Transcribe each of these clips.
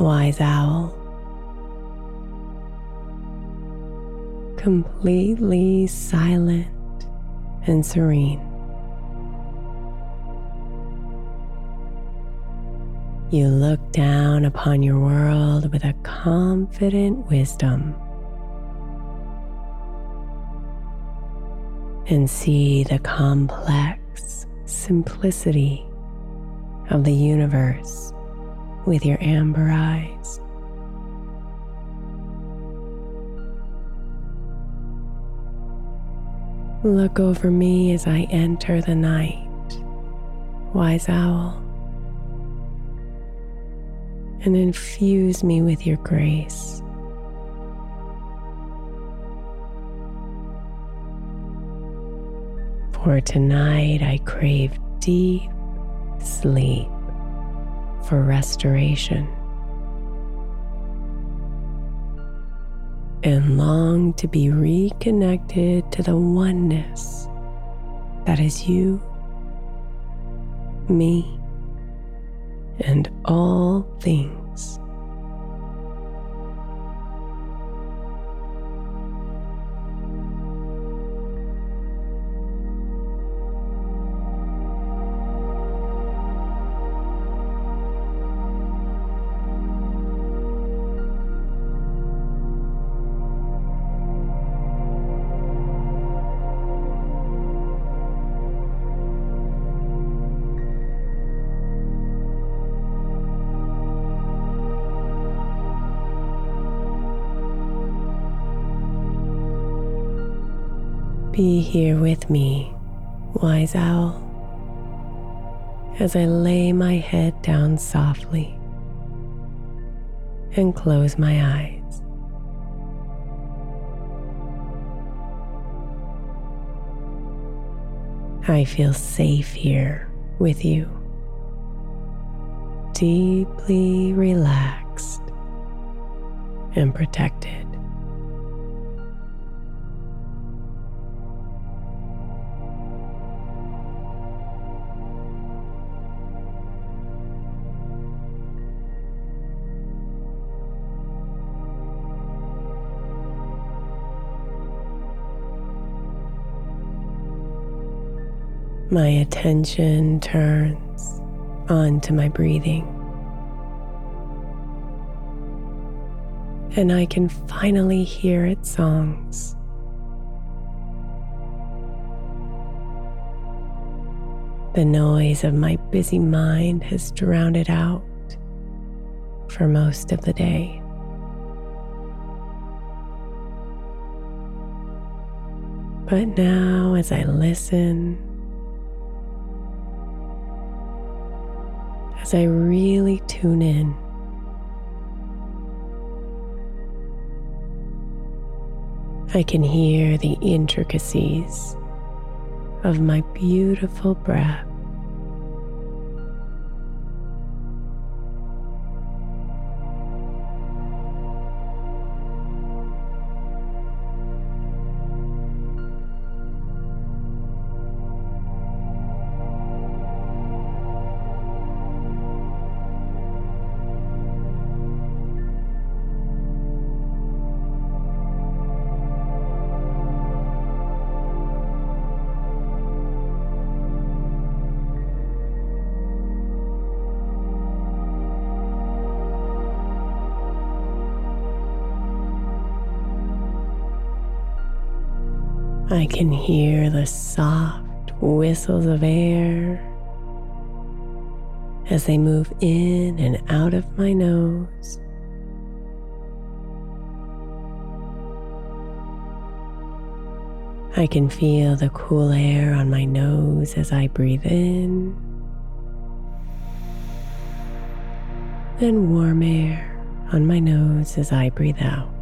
wise owl. Completely silent and serene. You look down upon your world with a confident wisdom and see the complex simplicity of the universe with your amber eyes. Look over me as I enter the night, wise owl, and infuse me with your grace. For tonight I crave deep sleep for restoration and long to be reconnected to the oneness that is you, me, and all things. Be here with me, wise owl, as I lay my head down softly and close my eyes. I feel safe here with you, deeply relaxed and protected. My attention turns onto my breathing. And I can finally hear its songs. The noise of my busy mind has drowned it out for most of the day. But now, as I listen, as I really tune in. I can hear the intricacies of my beautiful breath. I can hear the soft whistles of air as they move in and out of my nose. I can feel the cool air on my nose as I breathe in, and warm air on my nose as I breathe out.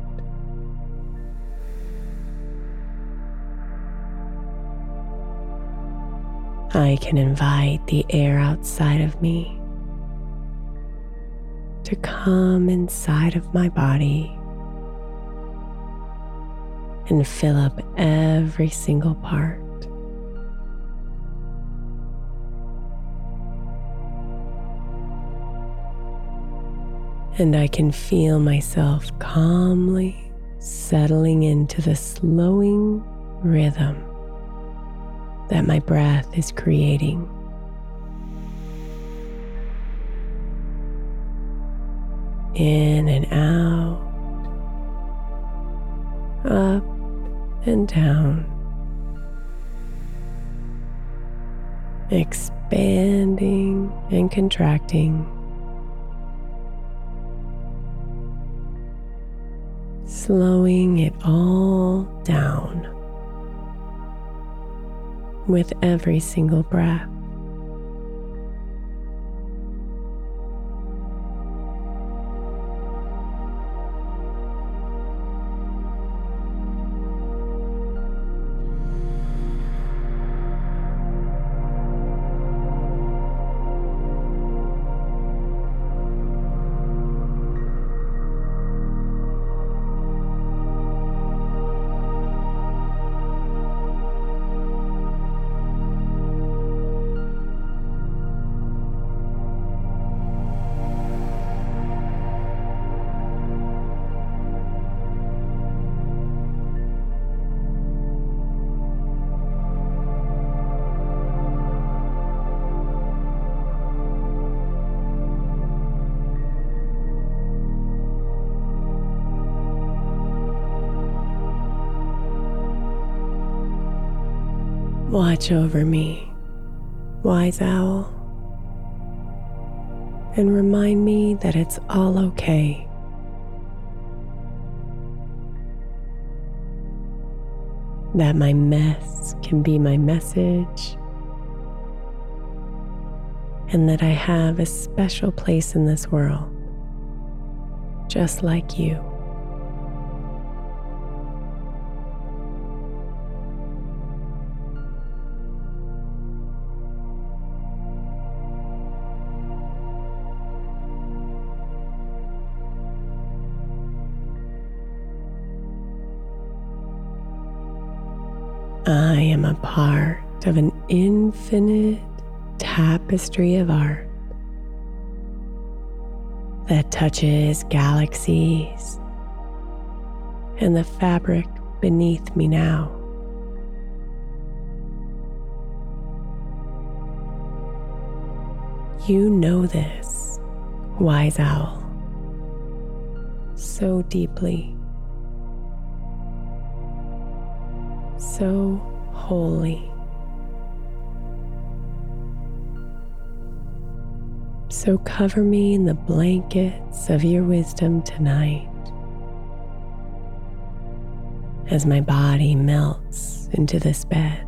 I can invite the air outside of me to come inside of my body and fill up every single part. And I can feel myself calmly settling into the slowing rhythm that my breath is creating. In and out, up and down, expanding and contracting. Slowing it all down with every single breath. Watch over me, wise owl, and remind me that it's all okay. that my mess can be my message, and that I have a special place in this world, just like you. I am a part of an infinite tapestry of art that touches galaxies and the fabric beneath me now. You know this, wise owl, so deeply. so holy. So cover me in the blankets of your wisdom tonight as my body melts into this bed.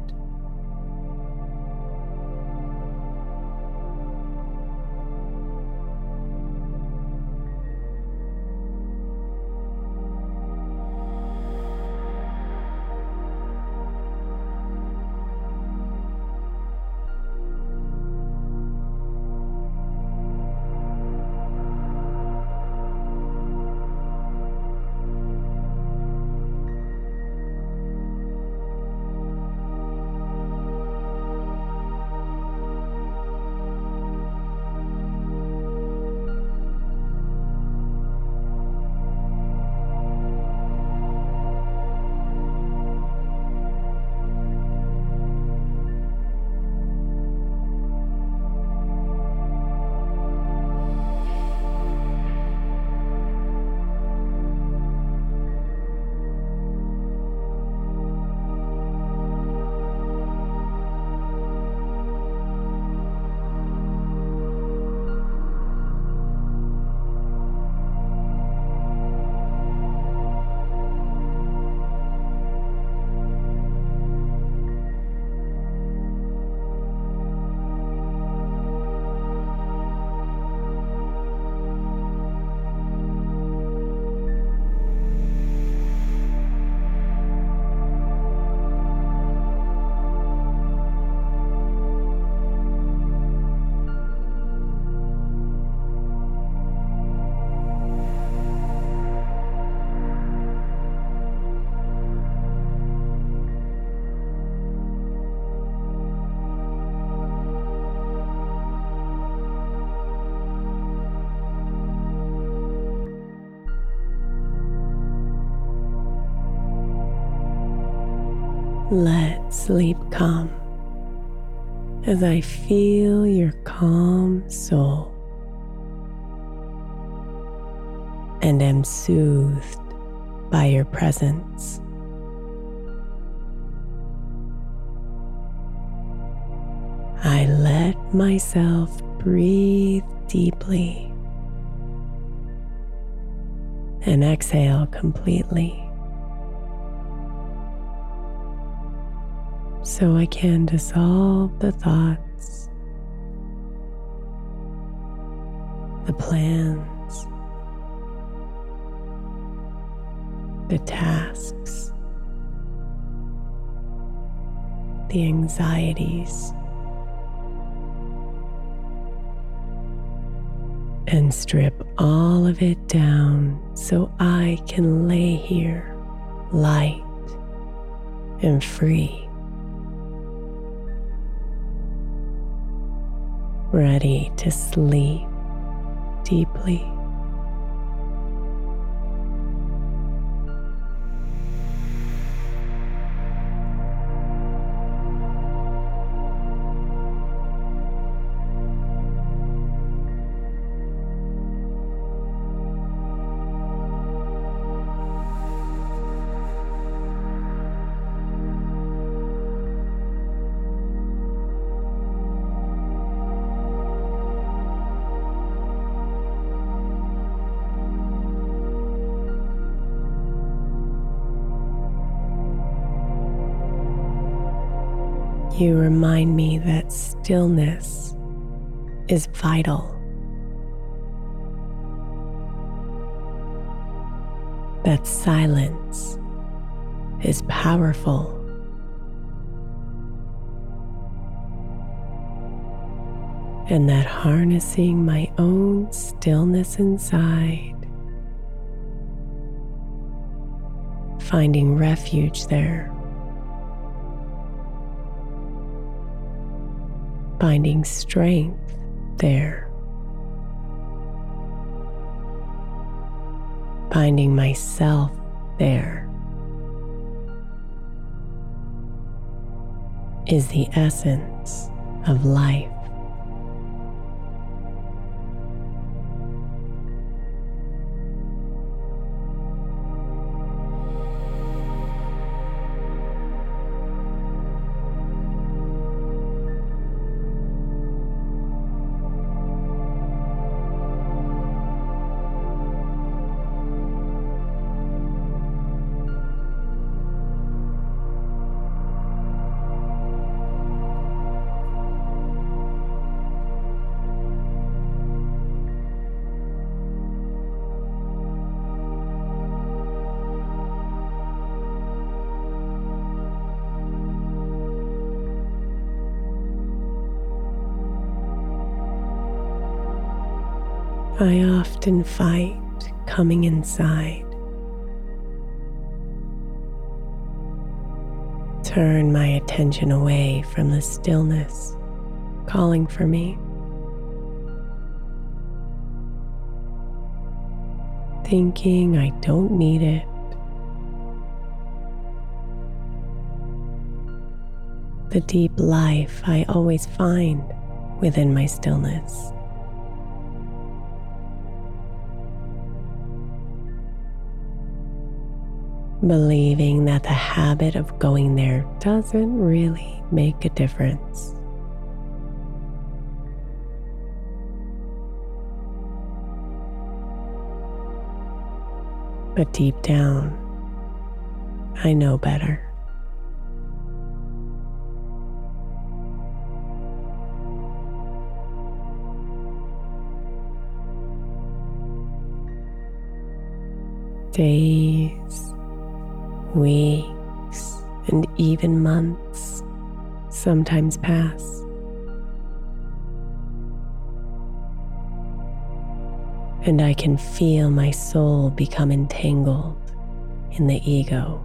Come as I feel your calm soul and am soothed by your presence. I let myself breathe deeply and exhale completely. So I can dissolve the thoughts, the plans, the tasks, the anxieties, and strip all of it down so I can lay here light and free. Ready to sleep deeply. You remind me that stillness is vital. That silence is powerful. And that harnessing my own stillness inside, finding refuge there finding strength there. Finding myself there is the essence of life. I often fight coming inside. Turn my attention away from the stillness calling for me. Thinking I don't need it. The deep life I always find within my stillness. Believing that the habit of going there doesn't really make a difference. But deep down, I know better. Days Weeks and even months sometimes pass. And I can feel my soul become entangled in the ego.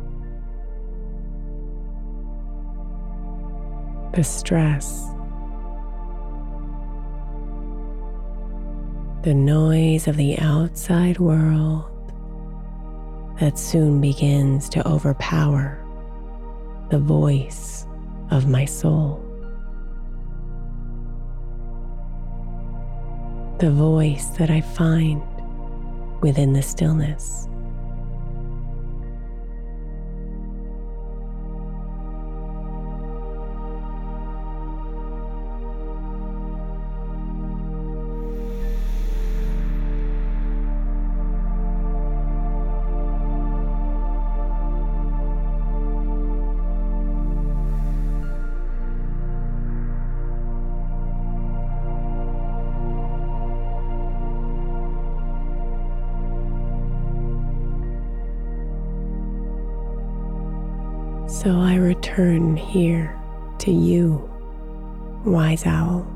The stress, the noise of the outside world that soon begins to overpower the voice of my soul. The voice that I find within the stillness. So I return here to you, wise owl.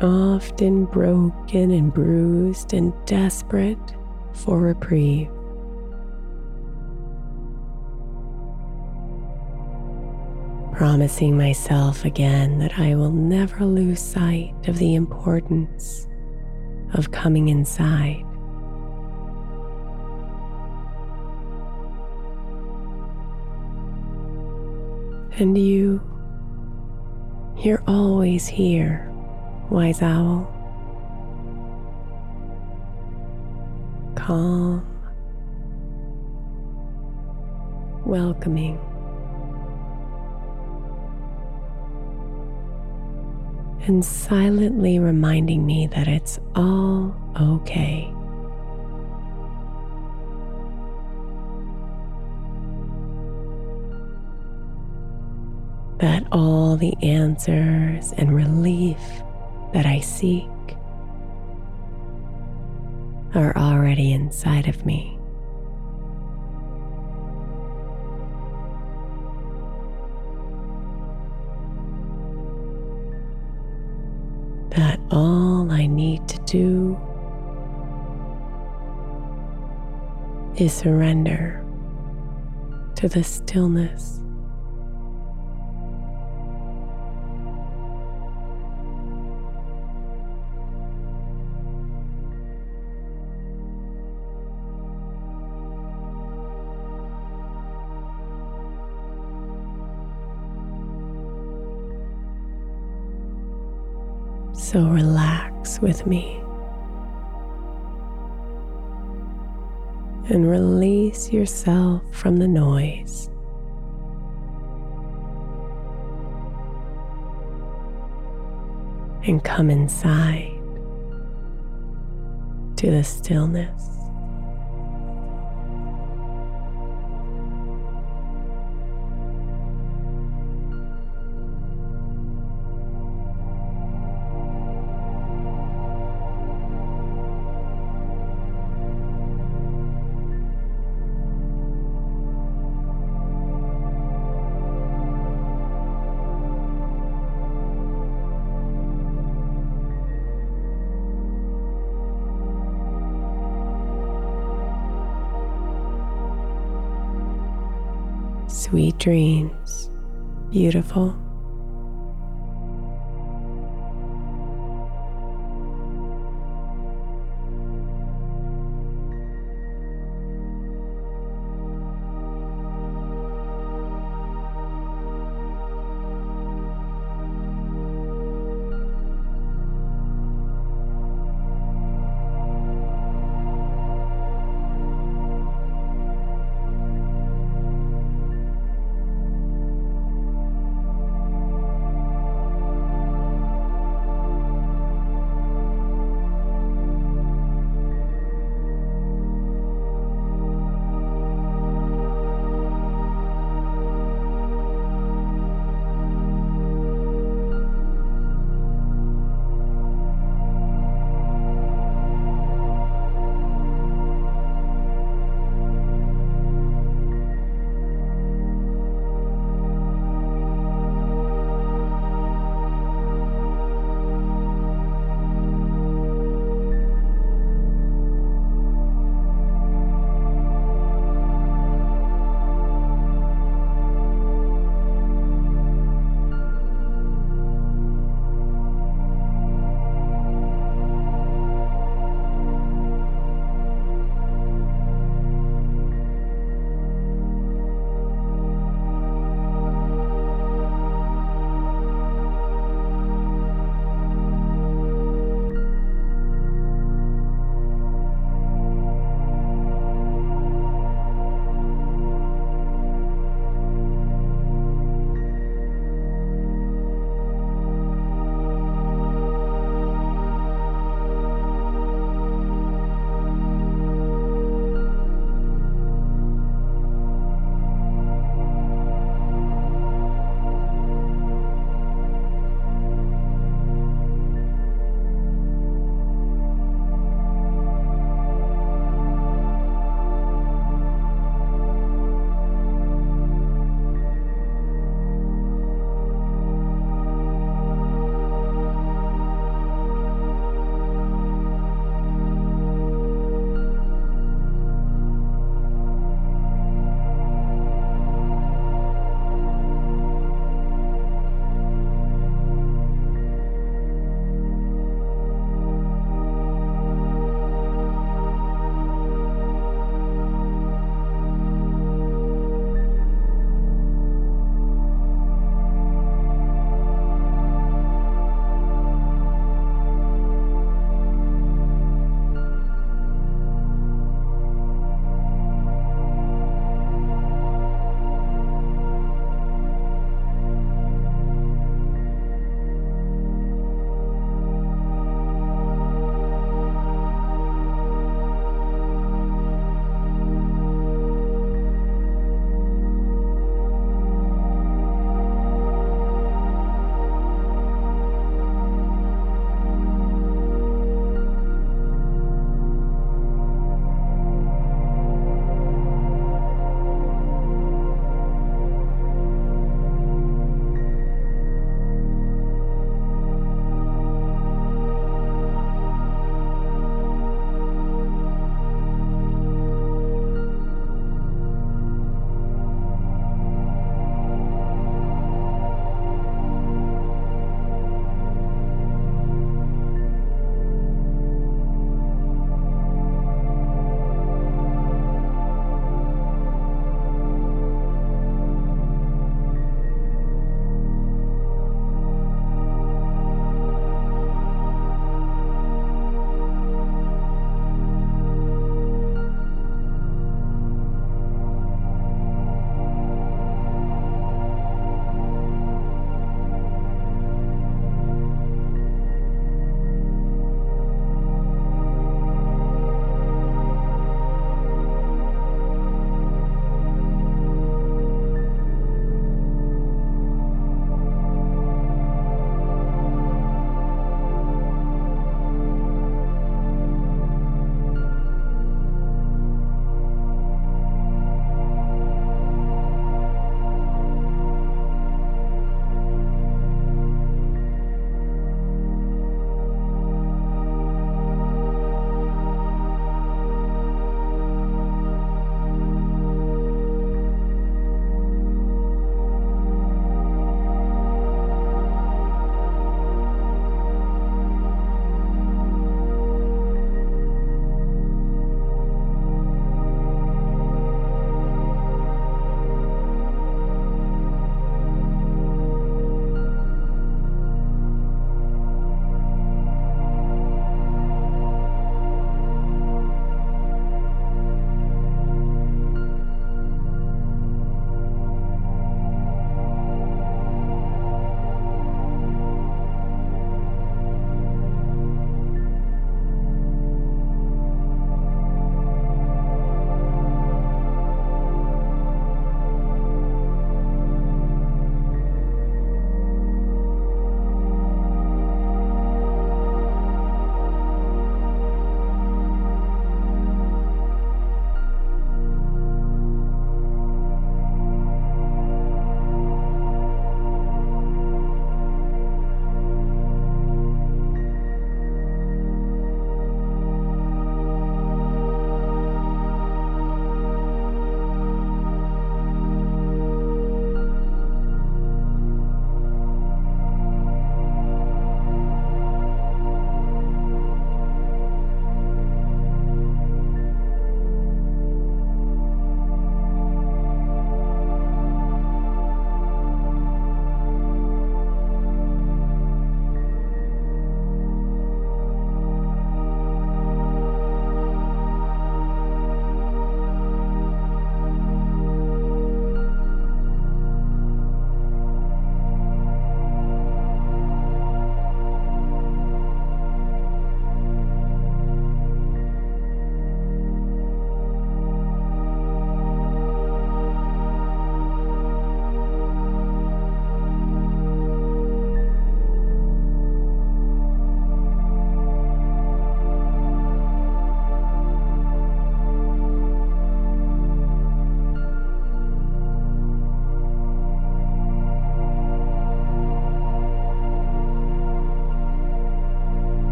Often broken and bruised and desperate for reprieve. Promising myself again that I will never lose sight of the importance of coming inside And you, you're always here, wise owl. Calm, welcoming. And silently reminding me that it's all okay. That all the answers and relief that I seek are already inside of me. That all I need to do is surrender to the stillness. So relax with me and release yourself from the noise. And come inside to the stillness. Dreams, beautiful.